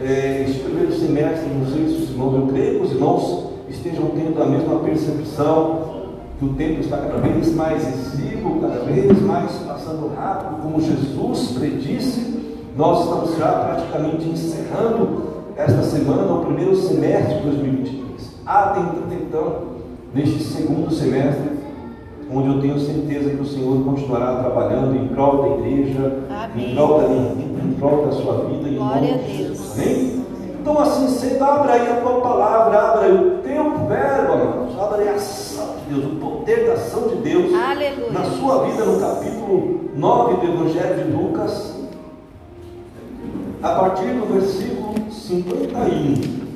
é, este primeiro semestre, não sei se os irmãos, eu creio que os irmãos estejam tendo a mesma percepção que o tempo está cada vez mais exíguo, cada vez mais passando rápido, como Jesus predisse, nós estamos já praticamente encerrando esta semana, o primeiro semestre de 2023. Há, então, neste segundo semestre, onde eu tenho certeza que o Senhor continuará trabalhando em prol da igreja, em prol, da, em, em prol da sua vida. Glória a Deus. Amém? Então, assim, você abra aí a tua palavra, abra aí o teu verbo, amados, abra aí a ação de Deus, o poder da ação de Deus Aleluia. na sua vida, no capítulo 9 do Evangelho de Lucas, a partir do versículo 51.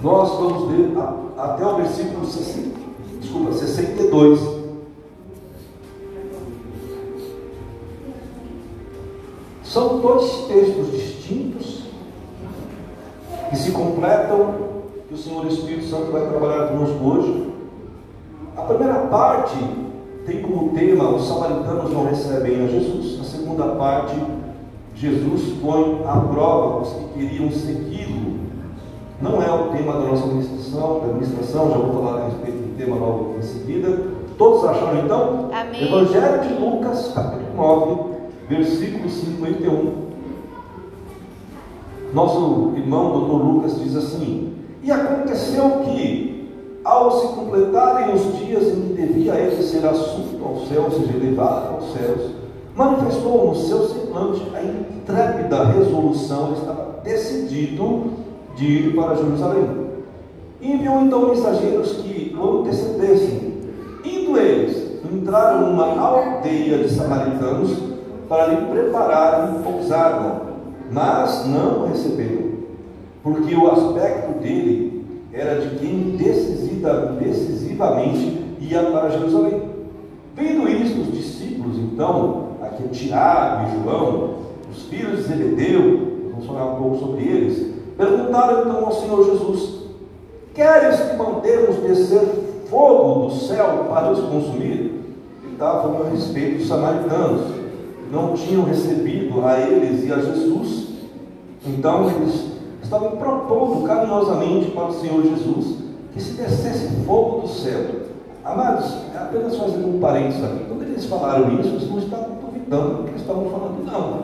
Nós vamos ler até o versículo 60, desculpa, 62. São dois textos distintos que se completam, que o Senhor Espírito Santo vai trabalhar conosco hoje. A primeira parte tem como tema os samaritanos não recebem a Jesus. A segunda parte, Jesus põe à prova os que queriam segui-lo. Não é o tema da nossa administração, da administração, já vou falar a respeito do tema logo em seguida. Todos acharam então? Amém. Evangelho de Lucas, capítulo 9, versículo 51. Nosso irmão, doutor Lucas, diz assim: E aconteceu que, ao se completarem os dias em que devia ele ser assunto ao céu, ou seja, elevado aos céus, manifestou no seu semblante a intrépida resolução, ele estava decidido de ir para Jerusalém. Enviou então mensageiros que o antecedessem. Indo eles, entraram numa aldeia de samaritanos para lhe prepararem pousada, mas não o receberam, porque o aspecto dele era de quem decisiva, decisivamente ia para Jerusalém. Vendo isto, os discípulos, então, aqui Tiago e João, os filhos de Zebedeu, vamos falar um pouco sobre eles, perguntaram então ao Senhor Jesus: Queres que mandemos descer fogo do céu para os consumir? Ele estava falando a respeito dos samaritanos, não tinham recebido a eles e a Jesus, então eles estavam propondo carinhosamente para o Senhor Jesus que se descesse fogo do céu. Amados, é apenas fazendo um parênteses aqui. Quando eles falaram isso, eles não estavam duvidando do que eles estavam falando, não.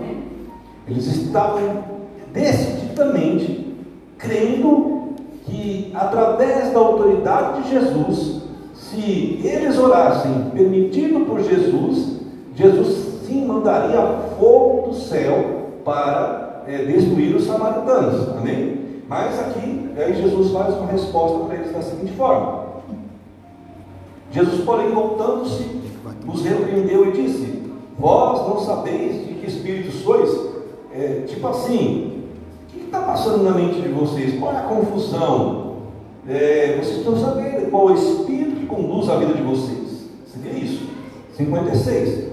Eles estavam decididamente crendo que através da autoridade de Jesus, se eles orassem permitido por Jesus, Jesus sim mandaria fogo do céu para é, destruir os samaritanos. Amém? Mas aqui, aí Jesus faz uma resposta para eles da seguinte forma: Jesus, porém, voltando-se, os repreendeu e disse: Vós não sabeis de que espírito sois? É, tipo assim, o que está passando na mente de vocês? Qual é a confusão? É, vocês estão sabendo qual é o espírito que conduz a vida de vocês. Seria isso. 56.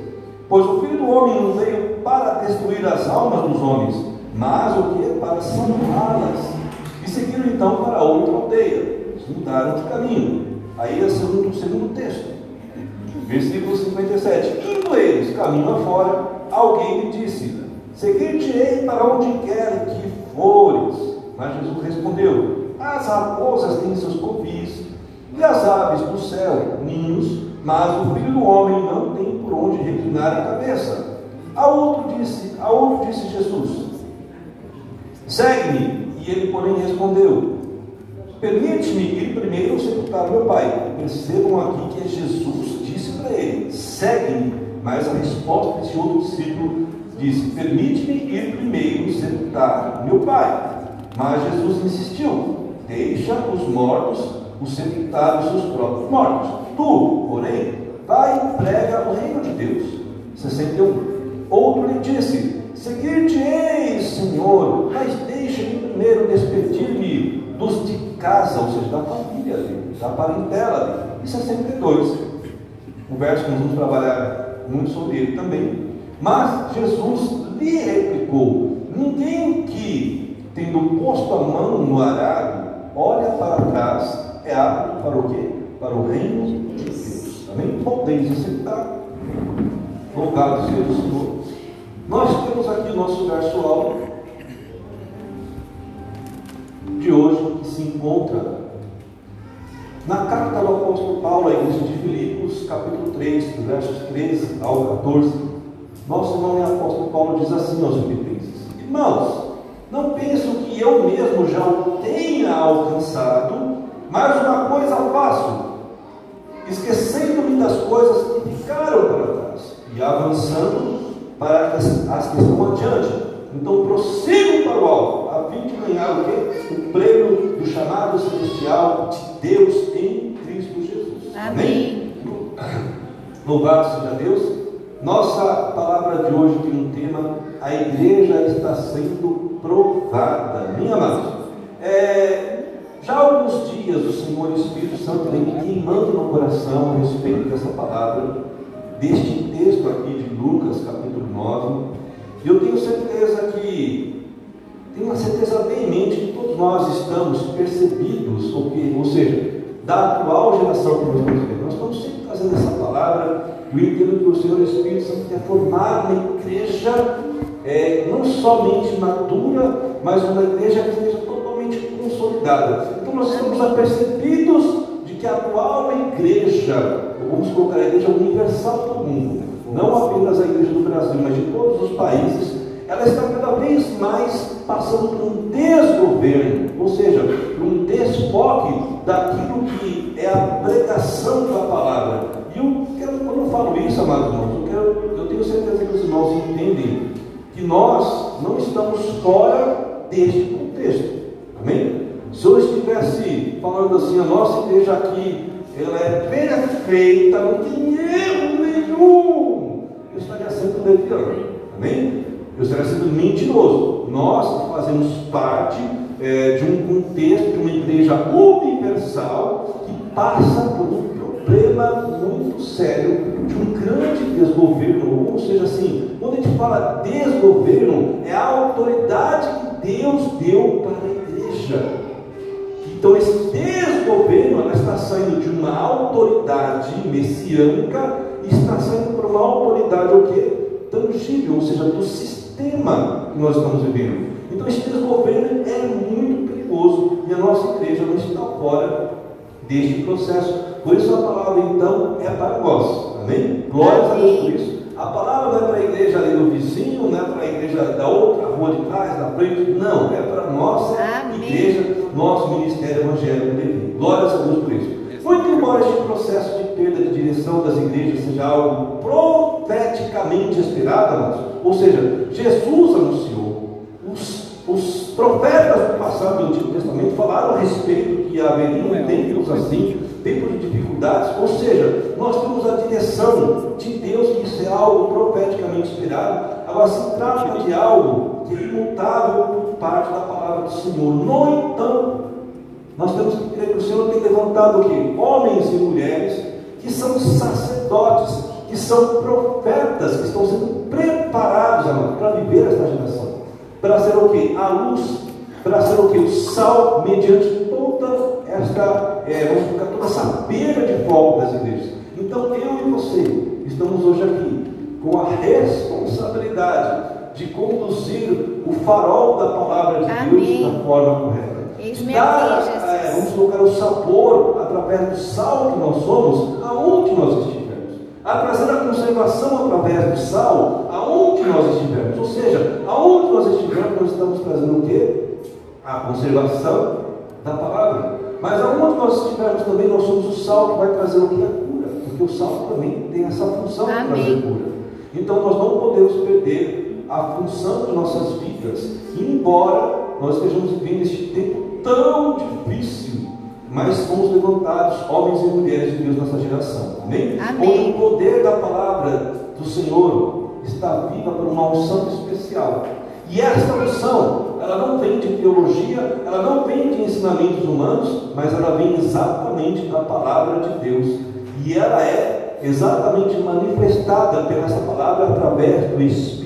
Pois o filho do homem não veio para destruir as almas dos homens, mas o que? Para salvá-las. E seguiram então para outra aldeia. Mudaram de caminho. Aí é o segundo, segundo texto. Versículo 57. Indo eles caminho afora, alguém lhe disse: Seguir-te-ei para onde quer que fores. Mas Jesus respondeu: As raposas têm seus covis, e as aves do céu, ninhos, mas o filho do homem não tem por onde reclinar a cabeça. A outro disse, a outro disse Jesus: Segue-me. E ele, porém, respondeu: Permite-me ir primeiro sepultar meu pai. Percebam aqui que Jesus disse para ele: Segue-me. Mas a resposta desse outro discípulo disse: Permite-me ir primeiro sepultar meu pai. Mas Jesus insistiu: Deixa os mortos os sepultar os seus próprios mortos. Tu, porém, vai e prega o reino de Deus. 61. Outro lhe disse: Seguir-te-ei, Senhor, mas deixa-me primeiro despedir-me dos de casa, ou seja, da família da parentela. E 62. O verso que nós vamos trabalhar muito sobre ele também. Mas Jesus lhe replicou: Ninguém que, tendo posto a mão no arado, olha para trás, é apto para o quê? Para o reino de Deus. Amém? Podeis aceitar. Louvado seja o Senhor. Nós temos aqui o nosso verso alto de hoje que se encontra na carta do apóstolo Paulo à igreja de Filipos, capítulo 3, versos 13 ao 14. Nosso irmão apóstolo Paulo diz assim aos filipenses: Irmãos, não penso que eu mesmo já o tenha alcançado, mas uma coisa faço, esquecendo-me das coisas que ficaram para trás e avançando para as que estão adiante. Então prossigo para o alto, a fim de ganhar o quê? O prêmio do chamado celestial de Deus em Cristo Jesus. Amém. Amém? Louvado seja Deus. Nossa palavra de hoje tem um tema: a igreja está sendo provada. Minha amada, é, já há alguns dias o Senhor Espírito Santo vem queimando no coração a respeito dessa palavra, deste texto aqui de Lucas, capítulo 9. E eu tenho certeza que, tenho uma certeza veemente que todos nós estamos percebidos, ou, que, ou seja, da atual geração que nós estamos vivendo. Nós estamos sempre trazendo essa palavra, e eu entendo que o Senhor Espírito Santo quer formar uma igreja é, não somente madura, mas uma igreja que esteja totalmente consolidada. Nós estamos apercebidos de que a atual igreja, vamos colocar a igreja universal do mundo, não apenas a igreja do Brasil, mas de todos os países, ela está cada vez mais passando por um desgoverno, ou seja, por um desfoque daquilo que é a pregação da palavra. E eu quero, quando eu falo isso, amados irmãos, eu, quero, eu tenho certeza que os irmãos entendem que nós não estamos fora deste contexto. Amém? Eu estivesse falando assim, a nossa igreja aqui, ela é perfeita, não tem erro nenhum, eu estaria sendo leviano. Amém? Eu estaria sendo mentiroso. Nós fazemos parte é, de um contexto, de uma igreja universal que passa por um problema muito sério de um grande desgoverno, ou seja, assim, quando a gente fala desgoverno, é a autoridade que Deus deu para a igreja. Então esse desgoverno está saindo de uma autoridade messiânica e está saindo para uma autoridade o quê? tangível, ou seja, do sistema que nós estamos vivendo. Então esse desgoverno é muito perigoso e a nossa igreja não está fora deste processo. Por isso a palavra então é para nós. Amém? Glória a Deus por isso. A palavra não é para a igreja ali do vizinho, não é para a igreja da outra rua de trás, da frente. Não, é para a nossa Amém. igreja, nosso ministério evangélico de Glória a Deus por isso. Muito embora este processo de perda de direção das igrejas seja algo profeticamente esperado, ou seja, Jesus anunciou, os, os profetas do passado do Antigo Testamento falaram a respeito que haveriam tempos assim, tempos de dificuldades, ou seja, nós temos a direção de Deus, que isso é algo profeticamente esperado. Agora, se trata de algo que é imutável parte da palavra do Senhor. No entanto, nós temos que crer que o Senhor tem levantado aqui homens e mulheres que são sacerdotes, que são profetas, que estão sendo preparados para viver esta geração. Para ser o que? A luz, para ser o que? O sal, mediante toda esta, é, vamos colocar toda essa beira de fogo das igrejas. Então eu e você estamos hoje aqui com a responsabilidade de conduzir o farol da palavra de Amém. Deus da forma correta. Eis-me Dar, é, vamos colocar o sabor através do sal que nós somos, aonde nós estivermos. A trazer a conservação através do sal, aonde nós estivermos. Ou seja, aonde nós estivermos, nós estamos trazendo o quê? A conservação da palavra. Mas aonde nós estivermos também, nós somos o sal que vai trazer o que? A cura. Porque o sal também tem essa função de Amém. trazer cura. Então nós não podemos perder a função de nossas vidas, embora nós estejamos vivendo este tempo tão difícil, mas fomos levantados, homens e mulheres de Deus nessa geração. Amém? Amém. Onde o poder da palavra do Senhor está viva por uma unção especial. E esta unção, ela não vem de teologia, ela não vem de ensinamentos humanos, mas ela vem exatamente da palavra de Deus. E ela é exatamente manifestada pela essa palavra através do Espírito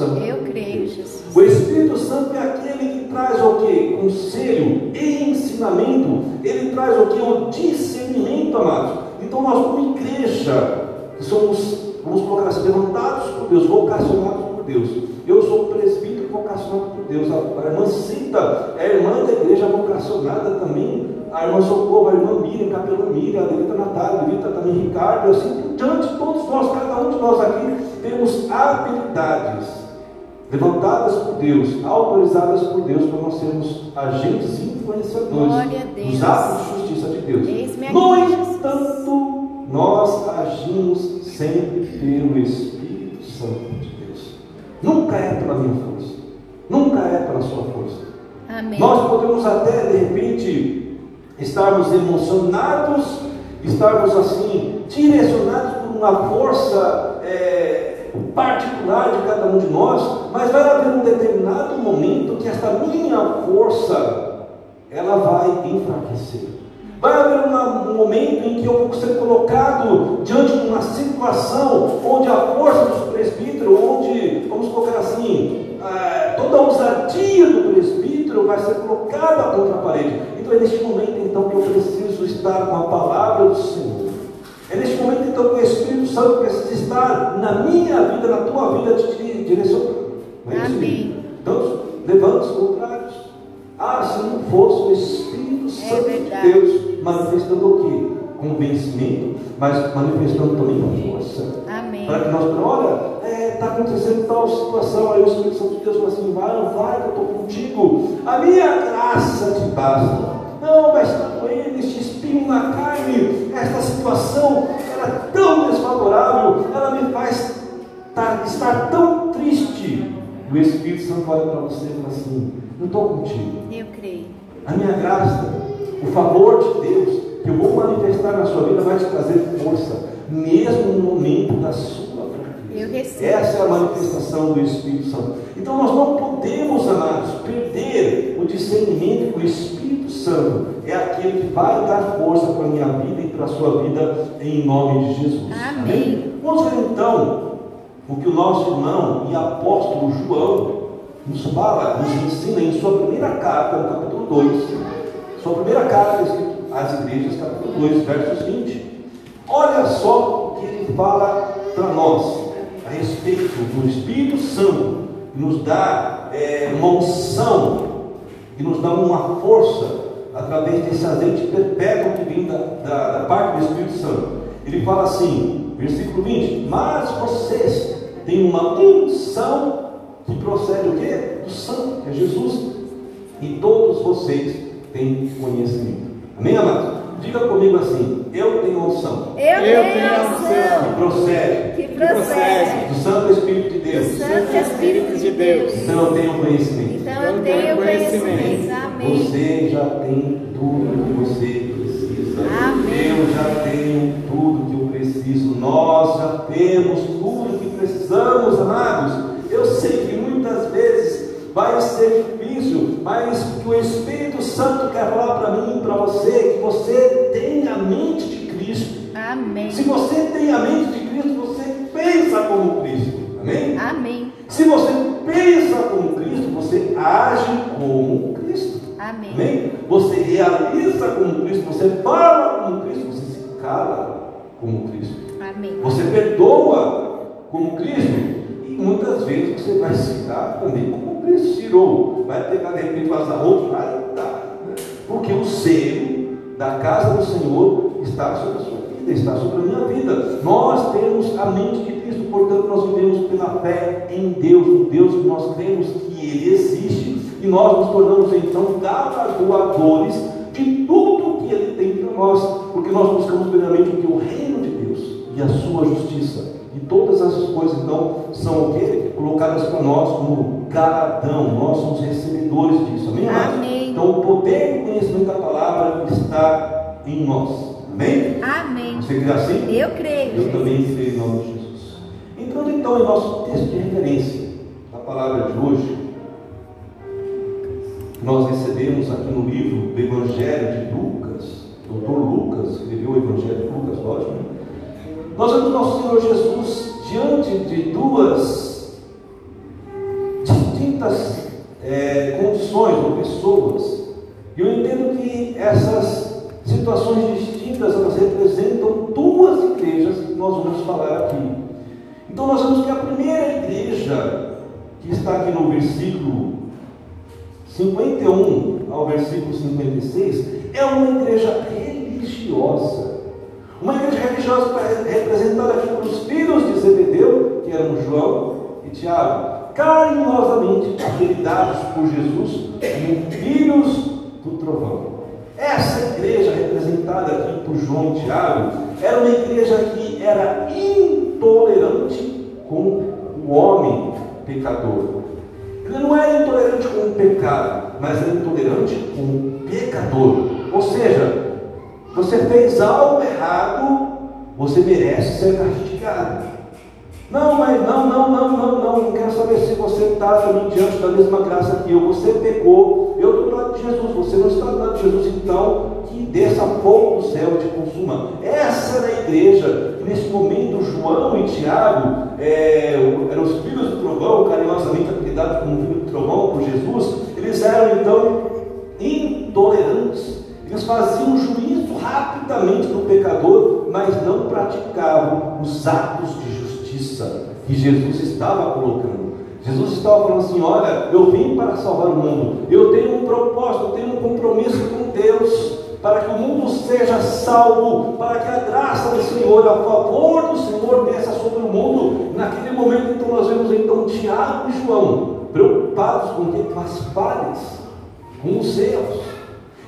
Santo. Eu creio. Jesus. O Espírito Santo é aquele que traz o que? Conselho e ensinamento. Ele traz o que? O discernimento, amados. Então nós, como igreja, que somos, vamos colocar assim, levantados por Deus, vocacionados por Deus. Eu sou presbítero vocacionado por Deus. A irmã Cita é irmã da igreja vocacionada também. A irmã Socorro, a irmã Miriam, Capelã Miriam, a Levita Natália, a Levita também Ricardo, assim por diante, todos nós, cada um de nós aqui, temos habilidades levantadas por Deus, autorizadas por Deus para nós sermos agentes influenciadores dos atos de justiça de Deus. No entanto, nós agimos sempre pelo Espírito Santo de Deus. Nunca é pela minha força, nunca é pela sua força. Amém. Nós podemos até de repente estarmos emocionados, estarmos assim, direcionados por uma força. É, particular de cada um de nós, mas vai haver um determinado momento que esta minha força ela vai enfraquecer. Vai haver um momento em que eu vou ser colocado diante de uma situação onde a força do presbítero, onde, vamos colocar assim, é, toda a ousadia do presbítero vai ser colocada contra a parede. Então é neste momento então que eu preciso estar com a palavra do Senhor. É neste momento então que o Espírito Santo precisa estar na minha vida, na tua vida, te direcionando. É Amém. Então, levanta os contrários. Ah, se não fosse o Espírito é Santo de Deus manifestando o quê? Convencimento, mas manifestando também força. Amém. Para que nós, olha, está é, tá acontecendo tal situação, aí o Espírito Santo de Deus fala assim, vai, não vai, que eu estou contigo. A minha graça te basta. Não, mas está doendo na carne. Esta situação era é tão desfavorável, ela me faz estar tão triste. O Espírito Santo olha para você e fala assim: Eu estou contigo. Eu creio. A minha graça, o favor de Deus, que eu vou manifestar na sua vida, vai te trazer força, mesmo no momento da sua fraqueza. Essa é a manifestação do Espírito Santo. Então nós não podemos, amados, perder o discernimento que o Espírito Santo é aquele que vai dar força para a minha vida e para a sua vida em nome de Jesus. Amém. Vamos ver então o que o nosso irmão e apóstolo João nos fala, nos ensina em sua primeira carta, no capítulo 2. Sua primeira carta às igrejas, capítulo 2, versos 20. Olha só o que ele fala para nós a respeito do Espírito Santo, que nos dá é, uma unção, que nos dá uma força através desse azeite perpétuo que vem da, da, da parte do Espírito Santo. Ele fala assim, versículo 20: Mas vocês têm uma unção que procede o quê? Do Santo, que é Jesus, e todos vocês têm conhecimento. Amém, amados? Diga comigo assim: Eu tenho unção. Eu, eu tenho unção. Que procede. Que procede. Do Santo Espírito de Deus. Do Santo Espírito de Deus. Então eu tenho conhecimento. Então eu tenho conhecimento. Amém. Você já tem tudo que você precisa. Amém. Eu já tenho tudo que eu preciso. Nós já temos tudo que precisamos, amados. Eu sei que muitas vezes vai ser difícil, mas que o Espírito Santo quer falar para mim e para você que você tem a mente de Cristo. Amém. Se você tem a mente de Cristo, você pensa como Cristo. Amém? Amém. Se você pensa como Cristo, você age como Cristo. Amém. Amém? Você realiza como Cristo, você fala como Cristo, você se cala como Cristo. Amém. Você perdoa como Cristo muitas vezes você vai se dar também como Cristo tirou, vai pegar de repente vazar outro, vai dar. Né? Porque o selo da casa do Senhor está sobre a sua vida, está sobre a minha vida. Nós temos a mente de Cristo, portanto, nós vivemos pela fé em Deus, no Deus que nós cremos que Ele existe, e nós nos tornamos então galardoadores de tudo que Ele tem para nós, porque nós buscamos primeiramente o o reino de Deus e a sua justiça. E todas essas coisas então são o que? Colocadas para nós como galardão, nós somos recebedores disso, amém? amém. Então o poder do conhecimento da palavra está em nós, amém? Amém. Você crê assim? Eu creio. Eu também creio em nome de Jesus. Entrando então em nosso texto de referência, a palavra de hoje, nós recebemos aqui no livro do Evangelho de Lucas, doutor Lucas escreveu o Evangelho de Lucas, lógico. Nós vemos nosso Senhor Jesus diante de duas distintas é, condições ou pessoas. E eu entendo que essas situações distintas elas representam duas igrejas que nós vamos falar aqui. Então nós vemos que a primeira igreja que está aqui no versículo 51 ao versículo 56, é uma igreja religiosa. Uma igreja religiosa representada aqui pelos filhos de Zebedeu, que eram João e Tiago, carinhosamente apelidados por Jesus como filhos do trovão. Essa igreja representada aqui por João e Tiago era uma igreja que era intolerante com o homem pecador. Ele não era intolerante com o pecado, mas era intolerante com o pecador. Ou seja, você fez algo errado, você merece ser castigado. Não, mas não, não, não, não, não. Não quero saber se você está também diante da mesma graça que eu. Você pecou, eu estou do lado de Jesus. Você não está do lado de Jesus, então que desça fogo do céu e te consuma. Essa era a igreja. E nesse momento, João e Tiago é, eram os filhos do trovão, carinhosamente apelidados como filho do trovão por Jesus. Eles eram então intolerantes. Eles faziam juízo rapidamente do pecador, mas não praticavam os atos de justiça que Jesus estava colocando. Jesus estava falando assim: Olha, eu vim para salvar o mundo, eu tenho um propósito, eu tenho um compromisso com Deus, para que o mundo seja salvo, para que a graça do Senhor, a favor do Senhor, desça sobre o mundo. Naquele momento, então, nós vemos então Tiago e João preocupados o? Com as falhas, com os erros.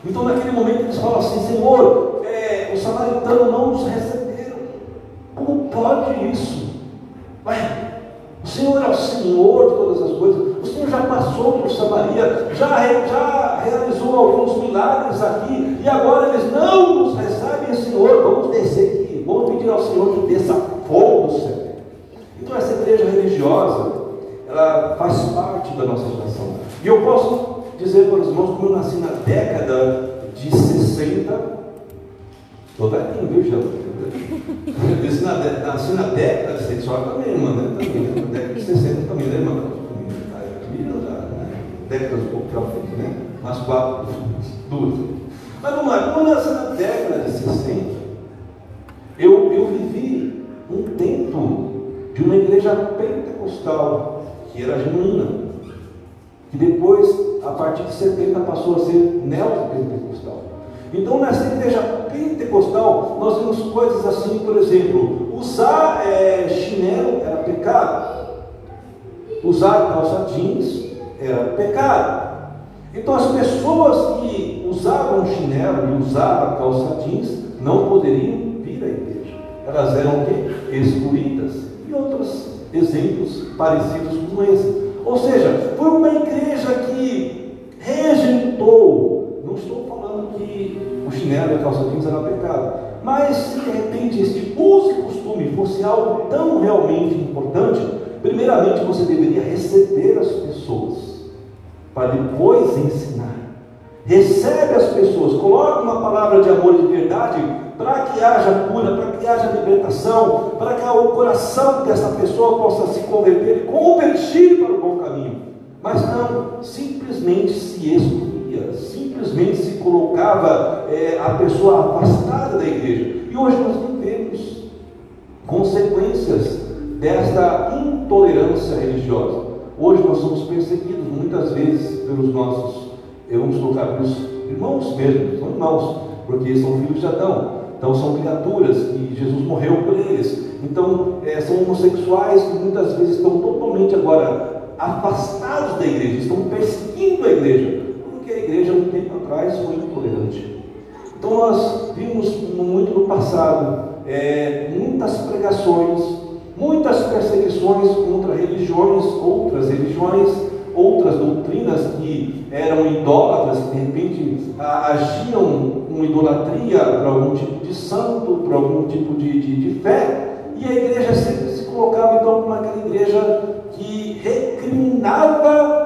Então, naquele momento, eles falam assim: Senhor, é, os samaritanos não nos receberam. Como pode isso? Ué, o Senhor é o Senhor de todas as coisas. O Senhor já passou por Samaria, já, já realizou alguns milagres aqui, e agora eles não nos recebem, Senhor. Vamos descer aqui, vamos pedir ao Senhor que desça fogo do céu. Então, essa igreja religiosa, ela faz parte da nossa geração. E eu posso dizer para os irmãos, como eu nasci na década de 60, estou velhinho, viu, Gelo? Eu disse na, nasci na década de 60, também, mano, né? também, na década de 60 também, né, mano? Décadas um pouco para frente, né? Umas quatro, duas. Mas vamos lá, quando eu nasci na década de 60, eu, eu vivi um tempo de uma igreja pentecostal, que era genuína, que depois, a partir de 70, passou a ser neopentecostal. Então, nessa igreja pentecostal, nós vemos coisas assim, por exemplo, usar é, chinelo era pecado, usar calça jeans era pecado. Então, as pessoas que usavam chinelo e usavam calça jeans não poderiam vir à igreja. Elas eram o quê? Excluídas. E outros exemplos parecidos com esse. Ou seja, foi uma igreja que rejeitou. Não estou falando que o chinelo e a calça jeans era pecado. Mas se de repente este uso e costume fosse algo tão realmente importante, primeiramente você deveria receber as pessoas para depois ensinar. Recebe as pessoas, coloca uma palavra de amor e de verdade para que haja cura, para que haja libertação, para que o coração dessa pessoa possa se converter e convertir para o bom caminho. Mas não, simplesmente se excluía, simplesmente se colocava é, a pessoa afastada da igreja. E hoje nós vivemos consequências desta intolerância religiosa. Hoje nós somos perseguidos muitas vezes pelos nossos, vamos colocar pelos irmãos mesmo, são irmãos, porque são filhos de Adão. Então são criaturas que Jesus morreu por eles. Então é, são homossexuais que muitas vezes estão totalmente agora afastados da igreja, estão perseguindo a igreja, porque a igreja um tempo atrás foi intolerante. Então nós vimos muito no passado é, muitas pregações muitas perseguições contra religiões, outras religiões, outras doutrinas que eram idólatras, que de repente agiam com idolatria para algum tipo de santo, para algum tipo de, de, de fé, e a igreja sempre se colocava então como aquela igreja que recriminava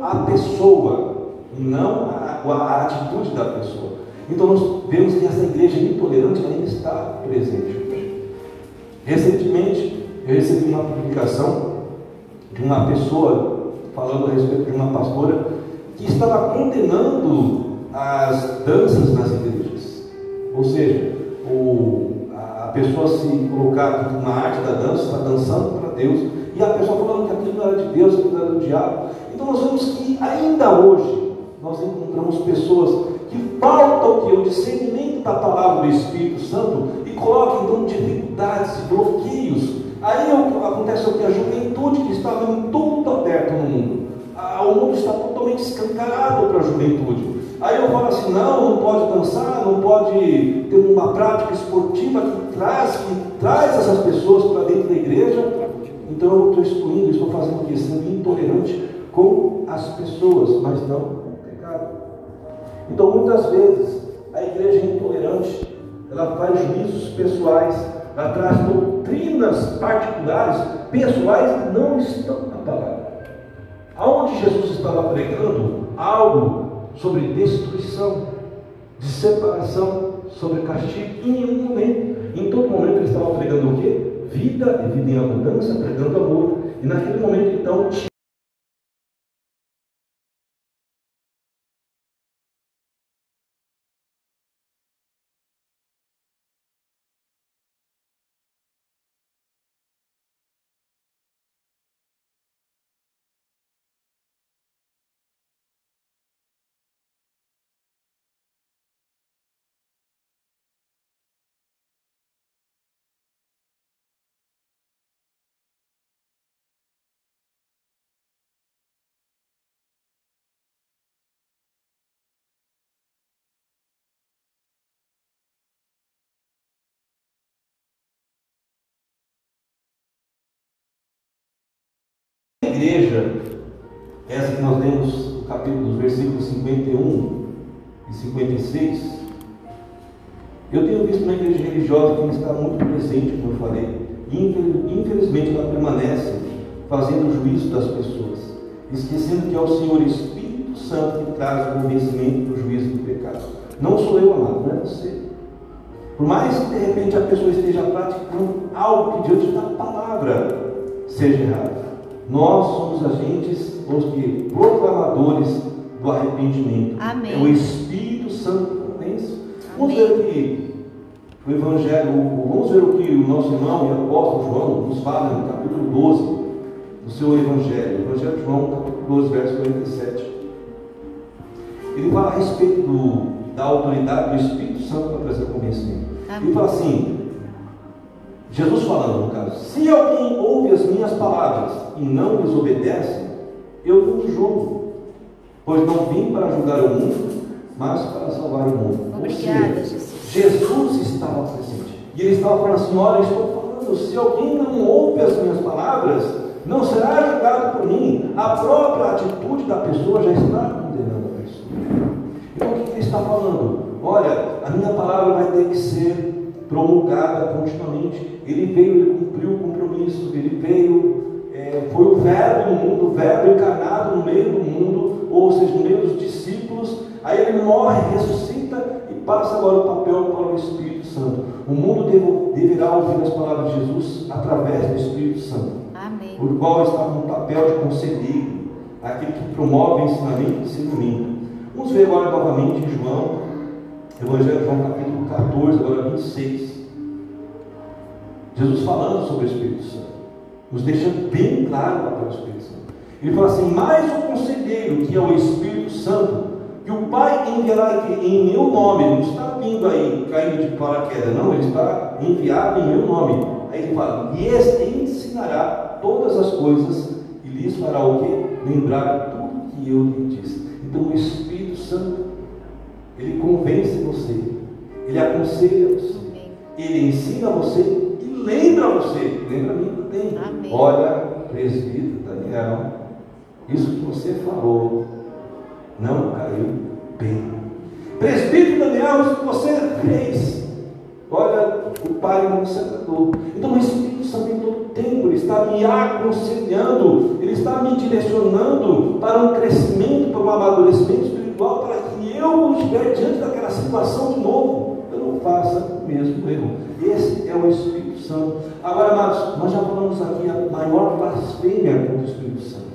a pessoa, não a, a atitude da pessoa. Então nós vemos que essa igreja intolerante ainda está presente. Recentemente, eu recebi uma publicação de uma pessoa falando a respeito de uma pastora que estava condenando as danças nas igrejas. Ou seja, o, a pessoa se colocar na arte da dança, está dançando para Deus, e a pessoa falando que aquilo era era de Deus, aquilo era do diabo. Então nós vemos que ainda hoje nós encontramos pessoas que faltam o que? O discernimento da palavra do Espírito Santo e colocam então dificuldades bloqueios. Aí acontece o que? A juventude que está vendo tudo aberto no mundo. O mundo está totalmente escancarado para a juventude. Aí eu falo assim, não, não pode dançar, não pode ter uma prática esportiva que traz, que traz essas pessoas para dentro da igreja. Então eu estou excluindo, estou fazendo o quê? Sendo intolerante com as pessoas, mas não com o pecado. Então muitas vezes a igreja é intolerante, ela faz juízos pessoais, traz doutrinas particulares, pessoais que não estão na palavra. Aonde Jesus estava pregando algo sobre destruição, de separação, sobre castigo, em nenhum momento. Em todo momento ele estava pregando o quê? Vida e vida em abundância, pregando amor. E naquele momento, então, igreja, essa que nós lemos no capítulo dos versículos 51 e 56, eu tenho visto uma igreja religiosa que está muito presente, como eu falei, e infelizmente ela permanece fazendo juízo das pessoas, esquecendo que é o Senhor Espírito Santo que traz o convencimento do juízo do pecado. Não sou eu, amado, não é você. Por mais que de repente a pessoa esteja praticando algo que diante da palavra seja errado. Nós somos agentes, os que proclamadores do arrependimento. Amém. É o Espírito Santo que convence. Vamos ver aqui o Evangelho, vamos ver o que o nosso irmão e apóstolo João nos fala no capítulo 12 do seu Evangelho. Evangelho de João, capítulo 12, verso 47. Ele fala a respeito do, da autoridade do Espírito Santo para trazer conhecimento. Ele fala assim, Jesus falando no caso, se alguém ouve as minhas palavras e não lhes obedece, eu não julgo, pois não vim para julgar o mundo, mas para salvar o mundo. Obrigada, Jesus. Jesus estava presente. E ele estava falando assim: olha, estou falando, se alguém não ouve as minhas palavras, não será julgado por mim. A própria atitude da pessoa já está condenando a pessoa. Então o que ele está falando? Olha, a minha palavra vai ter que ser promulgada continuamente. Ele veio, ele cumpriu o compromisso, ele veio, é, foi o verbo no mundo, o verbo encarnado no meio do mundo, ou seja, no meio dos discípulos. Aí ele morre, ressuscita e passa agora o papel para o Espírito Santo. O mundo deverá ouvir as palavras de Jesus através do Espírito Santo. Amém. Por qual está no papel de conselheiro, aquele que promove ensinamento e discernimento. Vamos ver agora novamente em João, Evangelho João capítulo 14, agora 26. Jesus falando sobre o Espírito Santo, nos deixando bem claro o Espírito Santo. Ele fala assim: mais o conselheiro, que é o Espírito Santo, que o Pai enviará em meu nome, ele não está vindo aí caindo de paraquedas, não, ele está enviado em meu nome. Aí ele fala: lhes ensinará todas as coisas e lhes fará o que? Lembrar tudo que eu lhe disse. Então o Espírito Santo ele convence você, ele aconselha você, ele ensina você e lembra você. Lembra mim também. Amém. Olha, presbítero Daniel, isso que você falou não caiu bem. Presbítero Daniel, isso que você fez. Olha, o Pai não se agradou. Então o Espírito Santo em todo tempo ele está me aconselhando, ele está me direcionando para um crescimento, para um amadurecimento espiritual, para eu, estiver diante daquela situação de novo, eu não faça o mesmo erro. Esse é o Espírito Santo. Agora, amados, nós já falamos aqui a maior blasfêmia contra o Espírito Santo.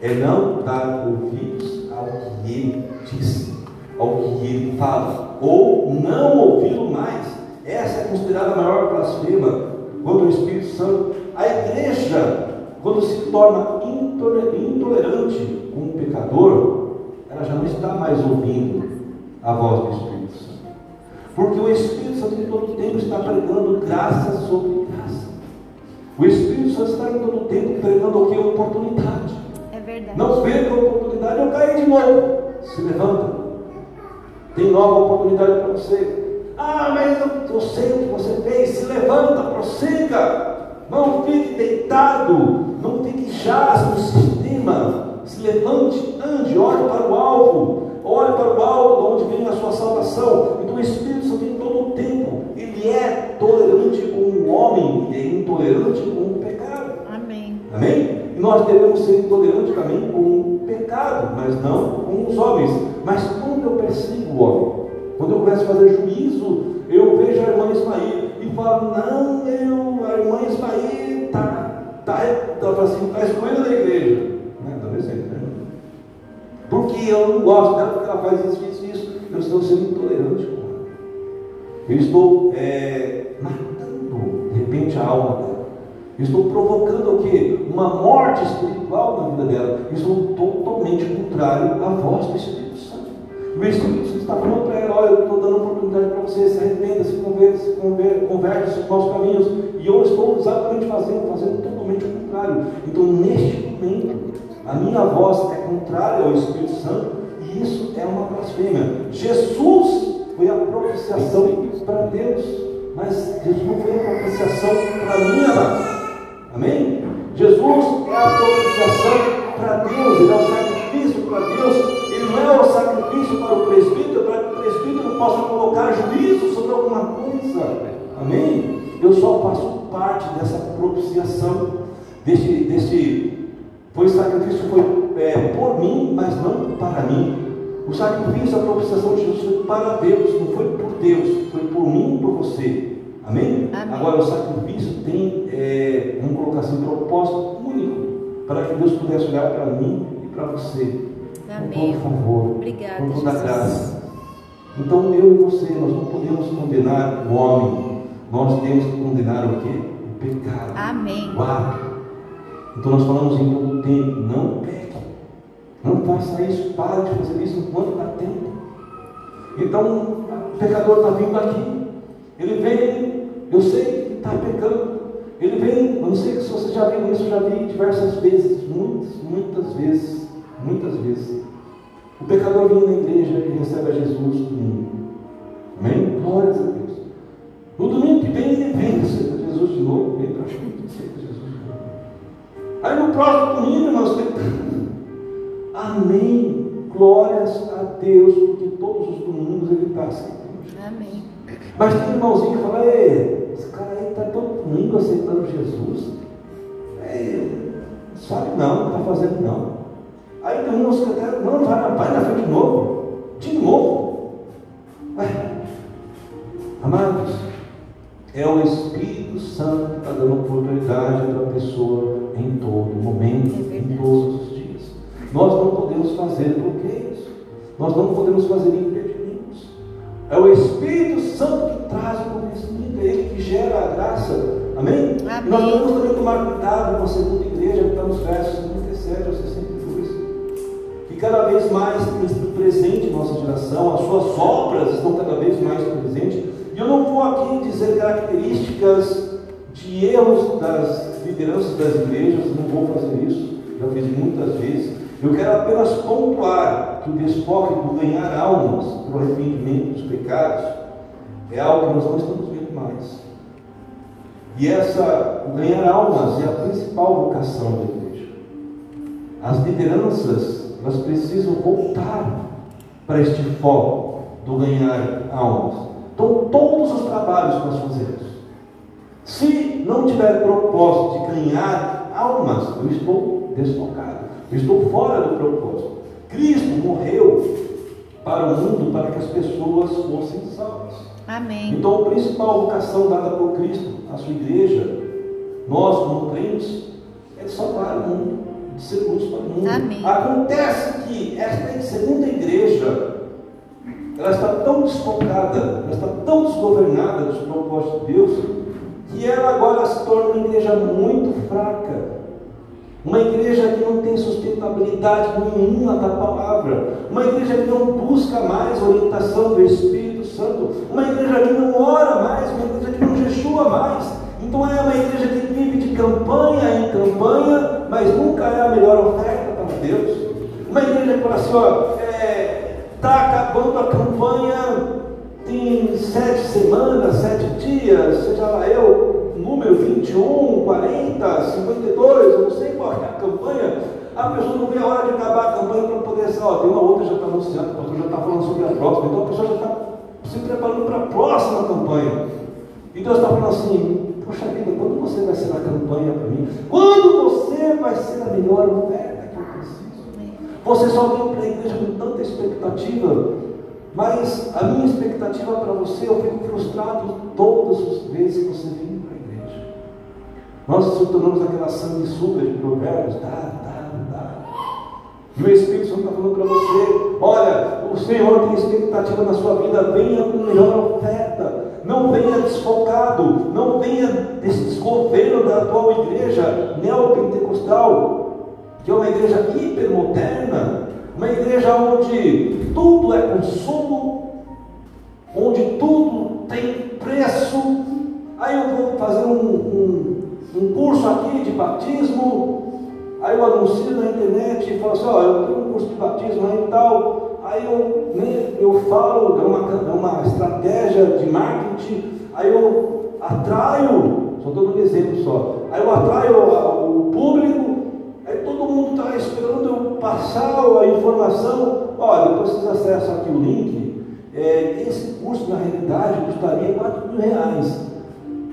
É não dar ouvidos ao que ele disse, ao que ele fala, ou não ouvi-lo mais. Essa é considerada a maior blasfema contra o Espírito Santo. A igreja, quando se torna intolerante com o pecador, ela já não está mais ouvindo a voz do Espírito Santo. Porque o Espírito Santo em todo tempo está pregando graça sobre graça. O Espírito Santo está em todo tempo pregando o que? Oportunidade. É verdade. Não perca a oportunidade, eu caí de novo. Se levanta. Tem nova oportunidade para você. Ah, mas eu, eu sei o que você fez. Se levanta, prossiga. Não fique deitado. Não fique jaz no sistema. Se levante, ande, olhe para o alvo. Olhe para o alto, de onde vem a sua salvação. Então o Espírito Santo em todo o tempo, ele é tolerante com o homem e é intolerante com o pecado. Amém. Amém? E nós devemos ser intolerantes também com o pecado, mas não com os homens. Mas quando eu persigo o homem, quando eu começo a fazer juízo, eu vejo a irmã Ismael e falo, não, eu, a irmã Ismael está tá, tá, assim, tá excluída da igreja. Né? Dá um exemplo, né? Porque eu não gosto dela, porque ela faz isso, isso, isso. Eu estou sendo intolerante com ela. Eu estou é, matando, de repente, a alma dela. Eu estou provocando o quê? Uma morte espiritual na vida dela. Eu estou totalmente contrário à voz do Espírito Santo. O Espírito Santo está falando para ela, olha, eu estou dando oportunidade para você, se arrependa, se converte, se converte, converte se maus caminhos. E eu estou exatamente fazendo, fazendo totalmente o contrário. Então, neste momento, a minha voz é contrária ao Espírito Santo e isso é uma blasfêmia. Jesus foi a propiciação para Deus, mas Jesus não foi a propiciação para mim, amado. Amém? Jesus é a propiciação para Deus, ele é o sacrifício para Deus, ele não é o sacrifício para o presbítero, para que o presbítero possa colocar juízo sobre alguma coisa. Amém? Eu só faço parte dessa propiciação, desse, desse foi o sacrifício foi é, por mim, mas não para mim. O sacrifício, a propiciação de Jesus foi para Deus, não foi por Deus, foi por mim e por você. Amém? Amém. Agora o sacrifício tem, é, vamos colocar assim, propósito único, para que Deus pudesse olhar para mim e para você. Amém. Todo favor, Obrigada, com toda Jesus. graça. Então eu e você, nós não podemos condenar o homem, nós temos que condenar o quê? O pecado. Amém. O ato. Então nós falamos em todo tempo, não peque. Não faça isso, pare de fazer isso enquanto dá tempo. Então o pecador está vindo aqui. Ele vem, eu sei que está pecando. Ele vem, eu não sei se você já viu isso, eu já vi diversas vezes, muitas, muitas vezes, muitas vezes. O pecador vem na igreja e recebe a Jesus no domingo. Amém? Glórias a Deus. No domingo que vem, ele vem Jesus de novo, vem para a Aí no próximo domingo, nós temos. Amém. Glórias a Deus, porque todos os domingos ele está aceitando. Amém. Mas tem irmãozinho que fala, Ei, esse cara aí está todo domingo aceitando Jesus. É, sabe não, não está fazendo não. Aí tem uns que até, não, vai, vai na frente de novo. De novo. Ué, amados, é o Espírito Santo que está dando oportunidade para a pessoa em todo momento, É em todos os dias. Nós não podemos fazer bloqueios, nós não podemos fazer impedimentos. É o Espírito Santo que traz o conhecimento, é Ele que gera a graça. Amém? Amém. Nós devemos também tomar cuidado com a segunda igreja, que está nos versos 57 ao 62. Que cada vez mais presente em nossa geração, as suas obras estão cada vez mais presentes. E eu não vou aqui dizer características de erros das lideranças das igrejas, não vou fazer isso, já fiz muitas vezes. Eu quero apenas pontuar que o desfoque do ganhar almas para o arrependimento dos pecados é algo que nós não estamos vendo mais. E essa, ganhar almas é a principal vocação da igreja. As lideranças, elas precisam voltar para este foco do ganhar almas. Então, todos os trabalhos que nós fazemos, se não tiver propósito de ganhar almas, eu estou desfocado, eu estou fora do propósito. Cristo morreu para o mundo para que as pessoas fossem salvas. Amém. Então, a principal vocação dada por Cristo à sua igreja, nós, como crentes, é de salvar o mundo, de ser luz para o mundo. Amém. Acontece que esta segunda igreja, ela está tão desfocada, ela está tão desgovernada dos propósitos de Deus, que ela agora se torna uma igreja muito fraca. Uma igreja que não tem sustentabilidade nenhuma da palavra. Uma igreja que não busca mais orientação do Espírito Santo. Uma igreja que não ora mais. Uma igreja que não jejua mais. Então é uma igreja que vive de campanha em campanha, mas nunca é a melhor oferta para Deus. Uma igreja que fala assim, ó, é, tá acabando a campanha, tem sete semanas, sete dias, seja lá eu, número 21, 40, 52, eu não sei qual é a campanha, a pessoa não vê a hora de acabar a campanha para poder ser, ó, tem uma outra já está anunciando, o já está falando sobre a próxima, então a pessoa já está se preparando para a próxima campanha. E Deus está falando assim, poxa vida, quando você vai ser a campanha para mim? Quando você vai ser a melhor oferta preciso? Você só vem para a igreja com tanta expectativa, mas a minha expectativa para você, eu fico frustrado todas as vezes que você vem para a igreja. Nós nos tornamos aquela sanguessuga de provérbios, dá, dá, dá. E o Espírito Santo está falando para você: olha, o Senhor tem expectativa na sua vida, venha com melhor oferta. Não venha desfocado, não venha desse desgoverno da atual igreja neopentecostal, que é uma igreja hipermoderna, uma igreja onde tudo é consumo, onde tudo tem preço. Aí eu vou fazer um, um, um curso aqui de batismo, aí eu anuncio na internet e falo assim, ó, eu tenho um curso de batismo aí e tal. Aí eu, né, eu falo, é uma, é uma estratégia de marketing, aí eu atraio, só estou dando um exemplo só, aí eu atraio o público, Aí todo mundo está esperando eu passar a informação. Olha, depois vocês acessam aqui o link. É, esse curso, na realidade, custaria 4 mil reais.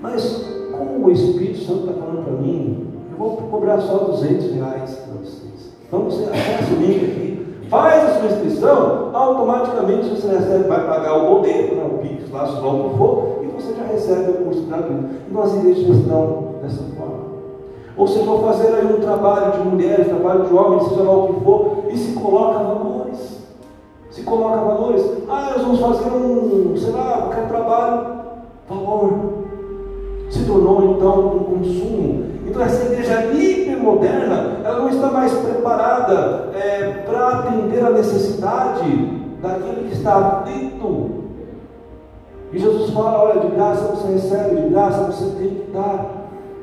Mas, como o Espírito Santo está falando para mim, eu vou cobrar só 200 reais para vocês. Então, você acessa o link aqui, faz a sua inscrição, automaticamente você recebe, vai pagar o boleto, né, o Pix, lá, se o que for, e você já recebe o curso gratuito. E as igrejas estão dessa forma. Ou se for fazer aí um trabalho de mulheres, trabalho de homens, seja lá o que for, e se coloca valores. Se coloca valores. Ah, nós vamos fazer um, sei lá, qualquer trabalho, valor. Se tornou então um consumo. Então essa igreja hipermoderna, ela não está mais preparada é, para atender a necessidade daquele que está aflito. E Jesus fala, olha, de graça você recebe, de graça você tem que dar.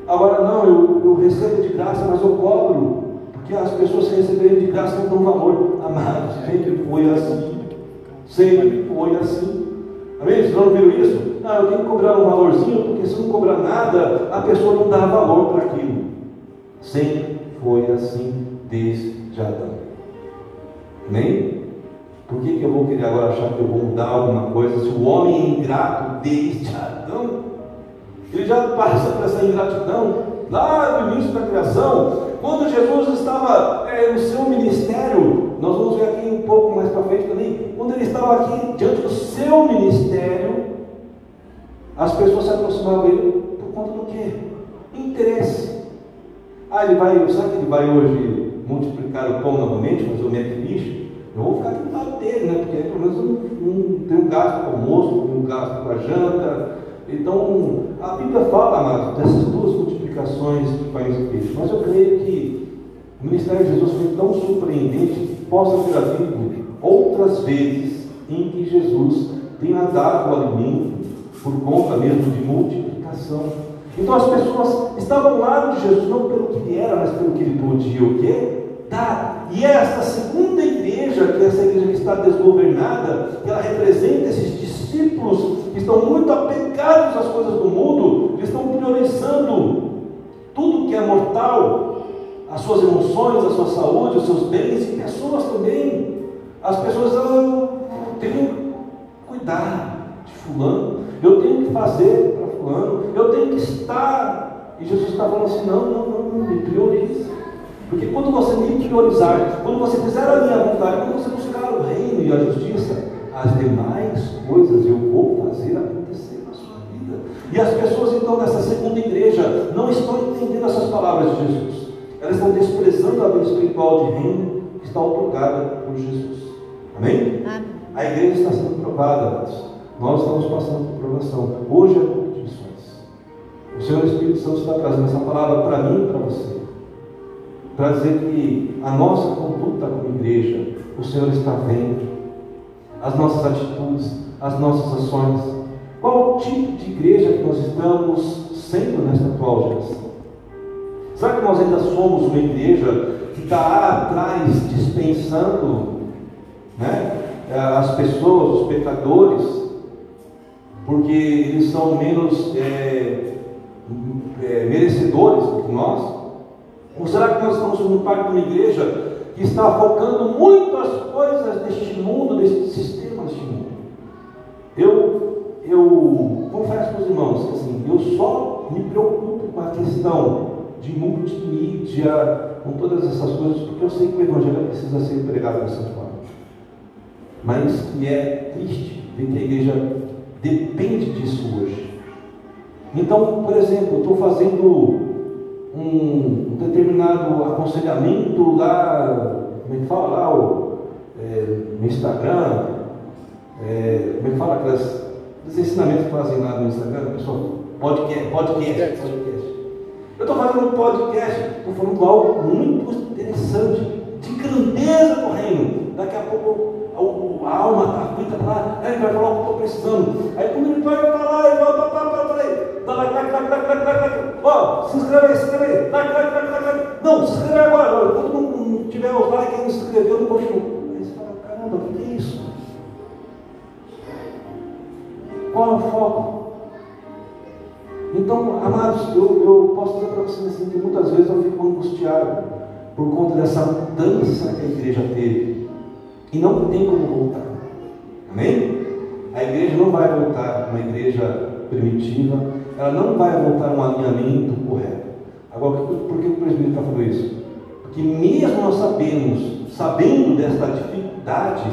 Agora não, eu, eu recebo de graça, mas eu cobro, porque as pessoas que receberem de graça não dão valor. Amados, sempre foi assim. Sempre foi assim. Amém? Vocês não viram isso? Não, eu tenho que cobrar um valorzinho, porque se não cobrar nada, a pessoa não dá valor para aquilo. Sempre foi assim desde Adão. Amém? Por que, que eu vou querer agora achar que eu vou mudar alguma coisa se o homem é ingrato desde Adão? Ele já passa por essa ingratidão lá no início da criação, quando Jesus estava é, no seu ministério, nós vamos ver aqui um pouco mais para frente também, quando ele estava aqui diante do seu ministério, as pessoas se aproximavam dele por conta do quê? Interesse. Ah, ele vai, sabe que ele vai hoje multiplicar o pão novamente, fazer o metribicho? Eu vou ficar aqui do lado dele, né? Porque pelo menos eu não tenho gasto com o almoço, não gasto com a janta, então, a Bíblia fala, amados, dessas duas multiplicações de pães e peixes, mas eu creio que o ministério de Jesus foi tão surpreendente que possa ter havido outras vezes em que Jesus tenha dado o alimento por conta mesmo de multiplicação. Então as pessoas estavam lado de Jesus, não pelo que ele era, mas pelo que ele podia o quê? Dar. E esta segunda igreja, que é essa igreja que está desgovernada, ela representa esses discípulos que estão muito apegados às coisas do mundo, que estão priorizando tudo que é mortal, as suas emoções, a sua saúde, os seus bens e pessoas também. As pessoas eu tenho que cuidar de fulano, eu tenho que fazer para fulano, eu tenho que estar. E Jesus está falando assim, não, não, não, não me priorize. Porque quando você me priorizar, quando você fizer a minha vontade, quando você buscar o reino e a justiça, as demais coisas eu vou fazer acontecer na sua vida. E as pessoas, então, nessa segunda igreja, não estão entendendo essas palavras de Jesus. Elas estão desprezando a vida espiritual de reino que está otorgada por Jesus. Amém? Amém. A igreja está sendo provada. Nós estamos passando por provação. Hoje é culto de missões. O Senhor Espírito Santo está trazendo essa palavra para mim e para você. para dizer que a nossa conduta como igreja, o Senhor está vendo, as nossas atitudes, as nossas ações. Qual o tipo de igreja que nós estamos sendo nesta atual geração? Será que nós ainda somos uma igreja que está atrás dispensando né, as pessoas, os pecadores, porque eles são menos é, é, merecedores do que nós? Ou será que nós estamos como parte de uma igreja que está focando muito as coisas deste mundo, deste sistema deste mundo? Eu, eu confesso para os irmãos que assim, eu só me preocupo com a questão de multimídia, com todas essas coisas, porque eu sei que o Evangelho precisa ser pregado dessa forma. Mas é triste ver que a igreja depende disso hoje. Então, por exemplo, estou fazendo um determinado aconselhamento lá, como é que fala lá, o, é, no Instagram, é, como é que fala aquelas, os ensinamentos que fazem lá no Instagram, pessoal, podcast, podcast, podcast. Eu estou fazendo um podcast, estou falando algo muito interessante, de grandeza do reino. Daqui a pouco a, a alma está aflita para lá, ele vai falar o que estou precisando. Aí quando ele vai para lá, ele vai para lá, para lá, dá lá, clac, clac, clac, clac, clac. Ó, se inscreve aí, se inscreve aí, clac, clac, clac, clac, clac. Não, se inscreve agora, quando não tiver os likes, quem não se inscreveu, não continuo. Aí você fala, caramba, o que é isso? O foco? Então, amados, eu, eu posso dizer para vocês assim, que muitas vezes eu fico angustiado por conta dessa mudança que a igreja teve. E não tem como voltar. Amém? A igreja não vai voltar uma igreja primitiva, ela não vai voltar um alinhamento correto. Agora, por que o presbítero está falando isso? Porque mesmo nós sabemos, sabendo desta dificuldade,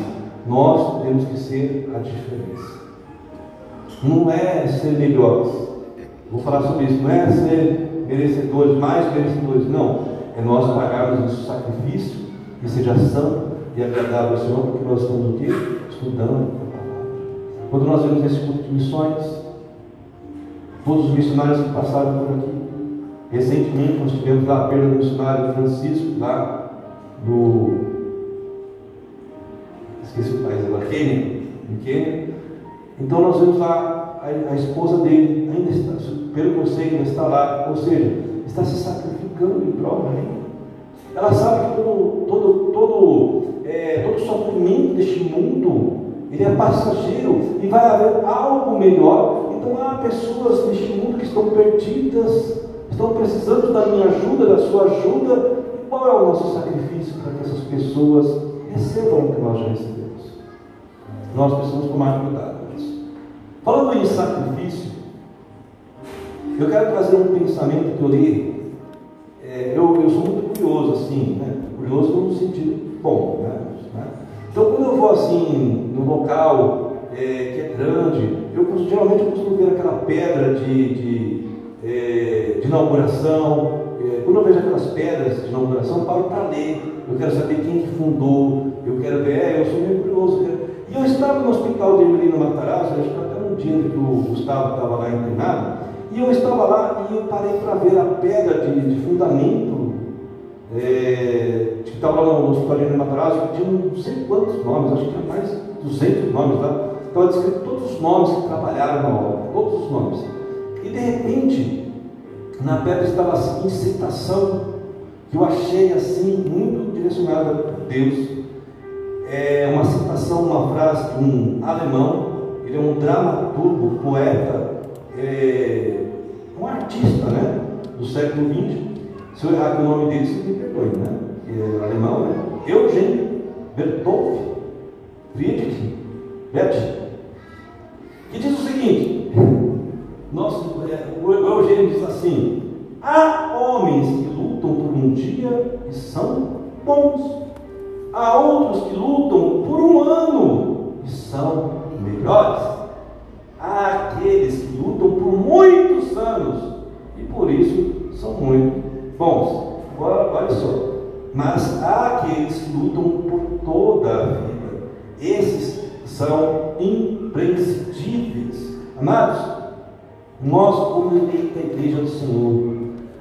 nós temos que ser a diferença. Não é ser melhores, Vou falar sobre isso. Não é ser merecedores, mais merecedores. Não. É nós pagarmos o sacrifício que seja santo e agradável ao Senhor, porque nós estamos o quê? Estudando a palavra. Quando nós vemos esse culto de missões, todos os missionários que passaram por aqui, recentemente nós tivemos lá a perda do missionário Francisco, lá no. Esqueci o país agora, Quênia. Em Quênia. Então nós vemos lá a, a esposa dele, ainda está, pelo sei, ainda está lá, ou seja, está se sacrificando em prol do reino. Ela sabe que todo, todo, todo, é, todo sofrimento deste mundo ele é passageiro e vai haver algo melhor. Então há pessoas neste mundo que estão perdidas, estão precisando da minha ajuda, da sua ajuda. E qual é o nosso sacrifício para que essas pessoas recebam o que nós já recebemos? Nós precisamos tomar cuidado. Falando em sacrifício, eu quero trazer um pensamento que eu li. É, eu, eu, sou muito curioso, assim, né? curioso no sentido bom. Né? né? Então, quando eu vou assim, no local é, que é grande, eu geralmente eu costumo ver aquela pedra de, de, é, de inauguração. É, quando eu vejo aquelas pedras de inauguração, eu paro para ler. Eu quero saber quem que fundou. Eu quero ver, é, eu sou meio curioso. E eu estava no hospital de Emelino Matarazzo, até dia que o Gustavo estava lá internado, e eu estava lá e eu parei para ver a pedra de, de fundamento é, que estava lá no Hospital de Matarazzo, que tinha não sei quantos nomes, acho que tinha mais de 200 nomes lá. Estava descrito todos os nomes que trabalharam na obra, todos os nomes. E de repente, na pedra estava assim, citação, que eu achei assim, muito direcionada por Deus. É uma citação, uma frase de um alemão, é um dramaturgo, poeta, é, um artista né, do século XX. Se eu errar o nome dele, você me perdoe, né? É alemão, né? Eugen Bertolf Friedrich Nietzsche, que diz o seguinte: nosso, o Eugênio diz assim: há homens que lutam por um dia e são bons, há outros que lutam por um ano e são melhores há aqueles que lutam por muitos anos e por isso são muito bons. Agora, olha só. Mas há aqueles que lutam por toda a vida. Esses são imprescindíveis. Amados, nós, como eleita igreja do Senhor,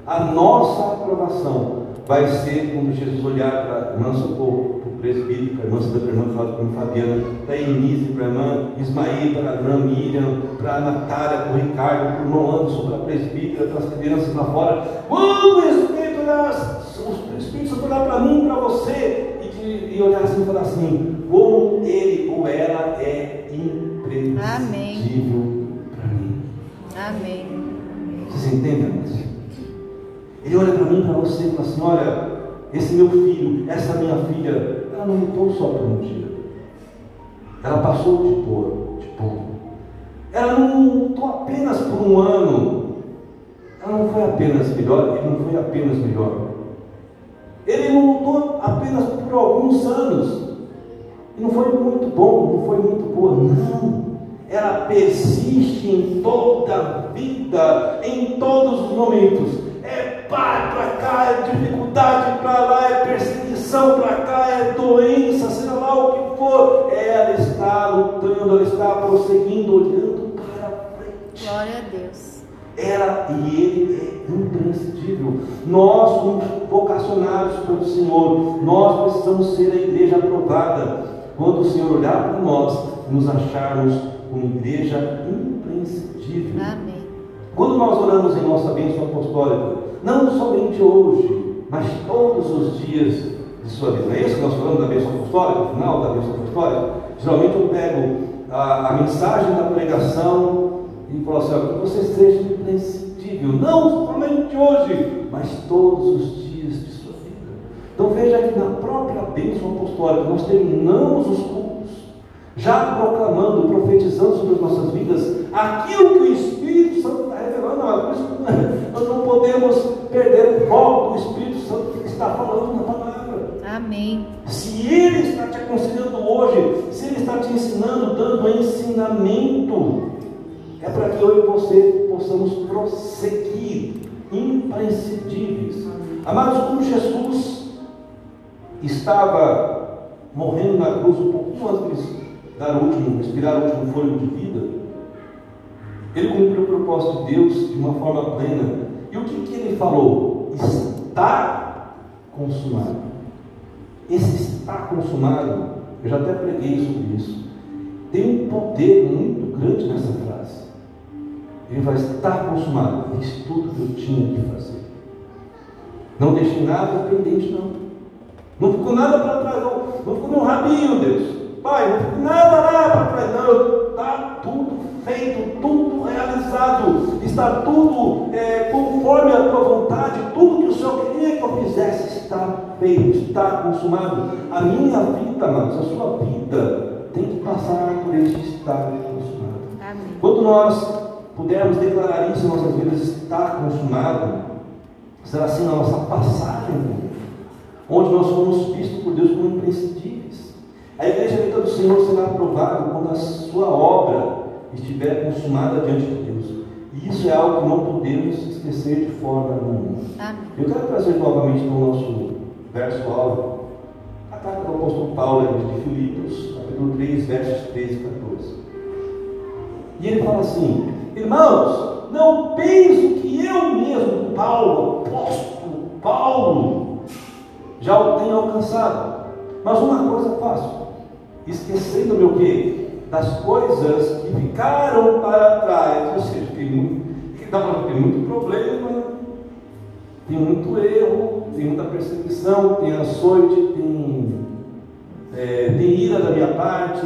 a nossa aprovação vai ser quando Jesus olhar para a irmã Socorro, para o presbítero, para a irmã Santa irmã para a Fabiana, para a Enise, para a irmã Ismael, para a irmã Miriam, para a Natália, para o Ricardo, para o irmão Anderson, para a presbítera, para as crianças lá fora. Quando o Espírito o Espírito olhar para mim, para você, e, e olhar assim e falar assim, como ele ou ela é imprescindível para mim. Amém. Vocês entendem? Ele olha para mim, para você e fala assim: olha, esse meu filho, essa minha filha, ela não lutou só por um dia. Ela passou de por, de pouco. Ela não lutou apenas por um ano. Ela não foi apenas melhor, ele não foi apenas melhor. Ele não lutou apenas por alguns anos. E não foi muito bom, não foi muito boa. Não. Ela persiste em toda a vida, em todos os momentos pai para cá, é dificuldade para lá, é perseguição para cá, é doença, seja lá o que for, ela está lutando, ela está prosseguindo, olhando para frente. Glória a Deus. Ela e ele é imprescindível. Nós somos vocacionados pelo Senhor, nós precisamos ser a igreja aprovada. Quando o Senhor olhar para nós, nos acharmos uma igreja imprescindível. Amém. Quando nós oramos em nossa bênção apostólica, não somente hoje, mas todos os dias de sua vida, é isso que nós falamos da bênção apostólica, no final da bênção apostólica? Geralmente eu pego a, a mensagem da pregação e falo assim: que você seja imprescindível, não somente hoje, mas todos os dias de sua vida. Então veja que na própria bênção apostólica nós terminamos os cultos, já proclamando, profetizando sobre as nossas vidas aquilo que o Espírito Santo está revelando, por isso nós não podemos perder o foco do Espírito Santo que está falando na palavra. Amém. Se Ele está te aconselhando hoje, se Ele está te ensinando, dando ensinamento, é para que eu e você possamos prosseguir, imprescindíveis. Amados, quando Jesus estava morrendo na cruz, um pouquinho antes de dar o último, respirar o último fôlego de vida, ele cumpriu o propósito de Deus de uma forma plena. E o que, que ele falou? Está consumado. Esse está consumado, eu já até preguei sobre isso. Tem um poder muito grande nessa frase. Ele vai estar consumado. Fiz tudo que eu tinha que fazer. Não deixei nada pendente, não. Não ficou nada para trás, não. Não ficou meu rabinho, Deus. Pai, não ficou nada lá para trás, não. Está tudo feito, tudo realizado, está tudo é, conforme a tua vontade, tudo que o Senhor queria que eu fizesse está feito, está consumado. A minha vida, amados, a sua vida tem que passar por este estar consumado. Amém. Quando nós pudermos declarar isso em nossas vidas, está consumado, será assim na nossa passagem, onde nós fomos vistos por Deus como imprescindíveis. A igreja vida do Senhor será aprovada quando a sua obra estiver consumada diante de Deus. E isso é algo que não podemos esquecer de forma nenhuma. Eu quero trazer novamente para o nosso verso aula a carta do apóstolo Paulo de Filipos, capítulo 3, versos 13 e 14. E ele fala assim: Irmãos, não penso que eu mesmo, Paulo, apóstolo Paulo, já o tenha alcançado. Mas uma coisa faço, esquecendo-me o que? Das coisas que ficaram para trás. Ou seja, tem muito, tem muito problema, tem muito erro, tem muita perseguição, tem açoite, tem, é, tem ira da minha parte,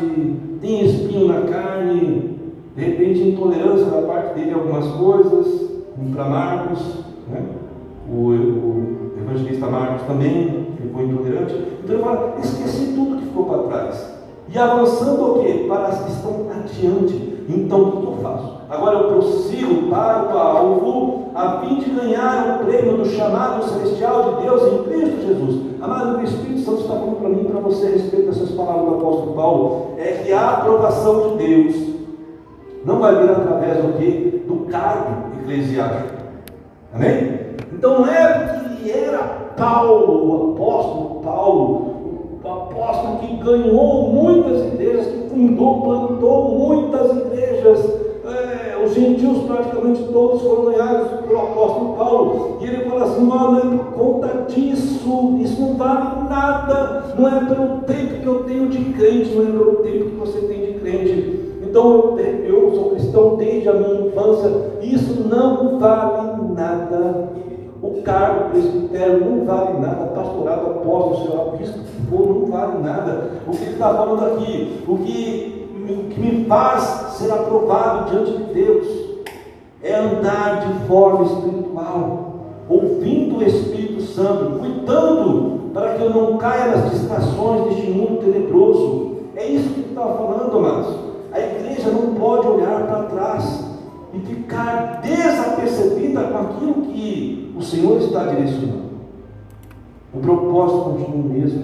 tem espinho na carne, de repente intolerância da parte dele a algumas coisas, como para Marcos, né? o, o evangelista Marcos também, foi intolerante. Então ele fala, esqueci tudo que ficou para trás. E avançando o quê? Para as que estão adiante. Então o que eu faço? Agora eu prossigo para o alvo, a fim de ganhar o prêmio do chamado celestial de Deus em Cristo Jesus. Amado, o Espírito Santo está falando para mim para você a respeito dessas palavras do apóstolo Paulo, é que a aprovação de Deus não vai vir através do que? Do cargo eclesiástico. Amém? Então não é porque era Paulo, o apóstolo Paulo, apóstolo que ganhou muitas igrejas, que fundou, plantou muitas igrejas, é, os gentios praticamente todos foram ganhados pelo apóstolo Paulo. E ele fala assim: não é por conta disso, isso não vale nada, não é pelo tempo que eu tenho de crente, não é pelo tempo que você tem de crente. Então eu, eu sou cristão desde a minha infância, isso não vale nada. Cargo presbitério não vale nada, pastorado, apóstolo, senhor bispo, não vale nada. O que ele está falando aqui, o que, o que me faz ser aprovado diante de Deus, é andar de forma espiritual, ouvindo o Espírito Santo, cuidando para que eu não caia nas distrações deste mundo tenebroso. É isso que ele está falando, amados. A igreja não pode olhar para trás e ficar desapercebida com aquilo que o Senhor está direcionando. O propósito continua o mesmo: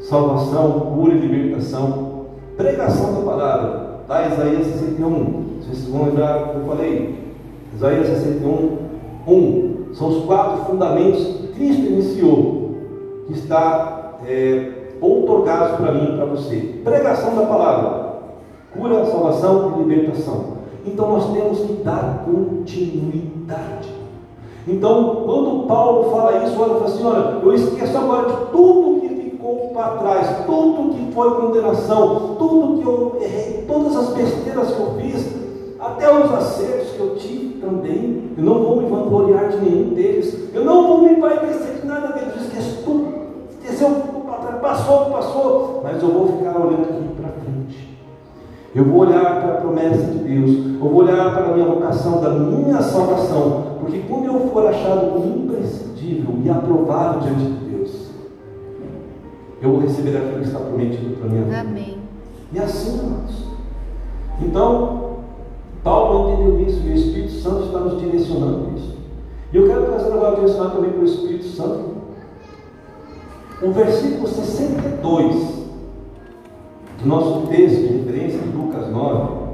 salvação, cura e libertação, pregação da palavra. Está Isaías 61. Vocês vão lembrar que eu falei. Isaías 61, 1. São os quatro fundamentos que Cristo iniciou, que está é, outorgados para mim e para você. Pregação da palavra, cura, salvação e libertação. Então nós temos que dar continuidade. Então, quando Paulo fala isso, olha, fala assim: olha, eu esqueço agora de tudo que ficou para trás, tudo que foi condenação, tudo que eu errei, todas as besteiras que eu fiz, até os acertos que eu tive também. Eu não vou me vangloriar de nenhum deles, eu não vou me esquecer de nada deles, eu esqueço tudo, esqueceu tudo para trás, passou, passou, mas eu vou ficar olhando aqui. Eu vou olhar para a promessa de Deus. Eu vou olhar para a minha vocação, da minha salvação. Porque quando eu for achado imprescindível e aprovado diante de Deus, eu vou receber aquilo que está prometido para minha vida. Amém. E assim, irmãos. Então, Paulo entendeu isso e o Espírito Santo está nos direcionando isso. E eu quero trazer agora direcionar também para o Espírito Santo. O versículo 62 do nosso texto de referência de Lucas 9,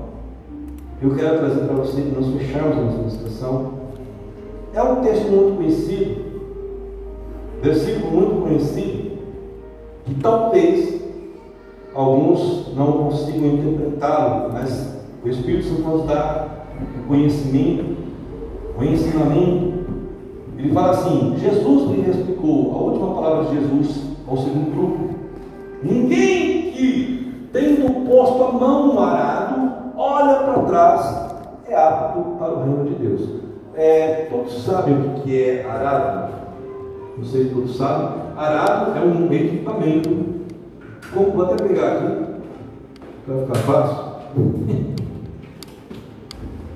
eu quero trazer para você, que nós fecharmos a nossa ministração. É um texto muito conhecido, versículo muito conhecido, que talvez alguns não consigam interpretá-lo, mas o Espírito Santo nos dá o conhecimento, o ensinamento. Ele fala assim: Jesus lhe explicou, a última palavra de Jesus ao segundo grupo: Ninguém que tendo posto a mão no arado, olha para trás, é apto para o reino de Deus. É, todos sabem o que é arado? Não sei se todos sabem. Arado é um equipamento. Como vou até pegar aqui, para ficar fácil.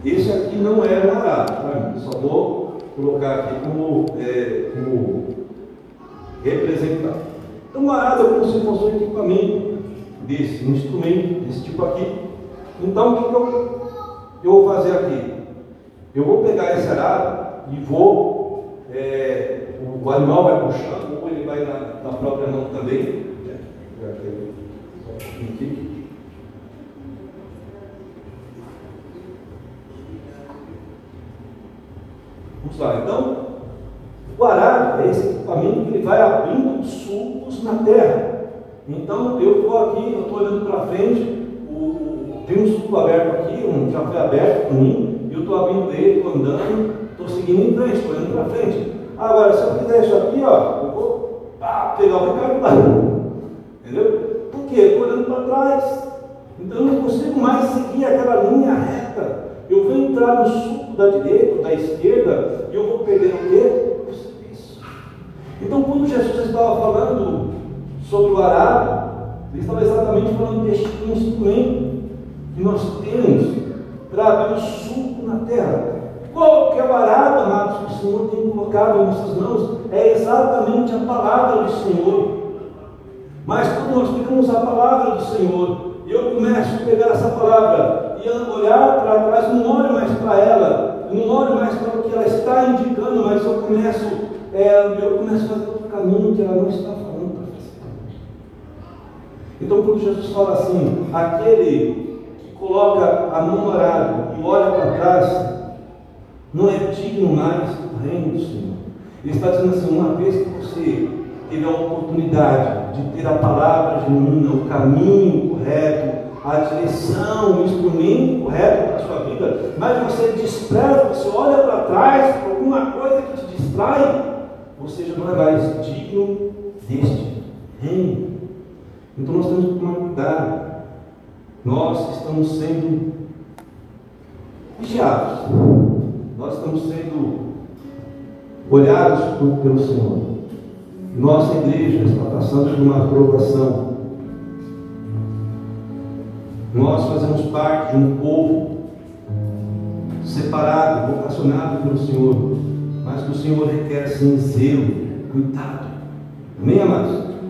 Esse aqui não é um arado, tá? só vou colocar aqui como, é, como representante. Então, o arado é como se fosse um equipamento desse instrumento, desse tipo aqui. Então, o que, eu, eu vou fazer aqui? Eu vou pegar esse arado e vou, é, o, animal vai puxando, ou ele vai na, na própria mão também. Aqui. Vamos lá, então, o arado é esse equipamento que ele vai abrindo sulcos na terra. Então eu estou aqui, eu estou olhando para frente, o, tem um suco aberto aqui, um já foi aberto para mim, e eu estou abrindo ele, estou andando, estou seguindo em frente, estou olhando para frente. Agora, se eu fizer isso aqui, ó, eu vou pá, pegar o Ricardo lá. Entendeu? Por quê? Estou olhando para trás. Então eu não consigo mais seguir aquela linha reta. Eu vou entrar no suco da direita, da esquerda, e eu vou perder o quê? O serviço. Então quando Jesus estava falando sobre o arado, ele estava exatamente falando deste instrumento que nós temos para abrir o suco na terra. Qual que é o arado, amados, que o Senhor tem colocado em nossas mãos? É exatamente a palavra do Senhor. Mas quando nós pegamos a palavra do Senhor, eu começo a pegar essa palavra e olhar para trás, não olho mais para ela, não olho mais para o que ela está indicando, mas eu começo, é, eu começo a fazer outro caminho que ela não está. Então, quando Jesus fala assim, aquele que coloca a mão no arado e olha para trás, não é digno mais do reino do Senhor. Ele está dizendo assim: uma vez que você teve a oportunidade de ter a palavra genuína, o caminho correto, a direção, o instrumento correto para a sua vida, mas você despreza, você olha para trás para alguma coisa que te distrai, você já não é mais digno deste reino. Então nós temos que tomar cuidado. Nós estamos sendo vigiados. Nós estamos sendo olhados pelo Senhor. Nossa igreja está passando por uma aprovação. Nós fazemos parte de um povo separado, vocacionado pelo Senhor, mas que o Senhor requer sim zelo, cuidado. Amém, amados?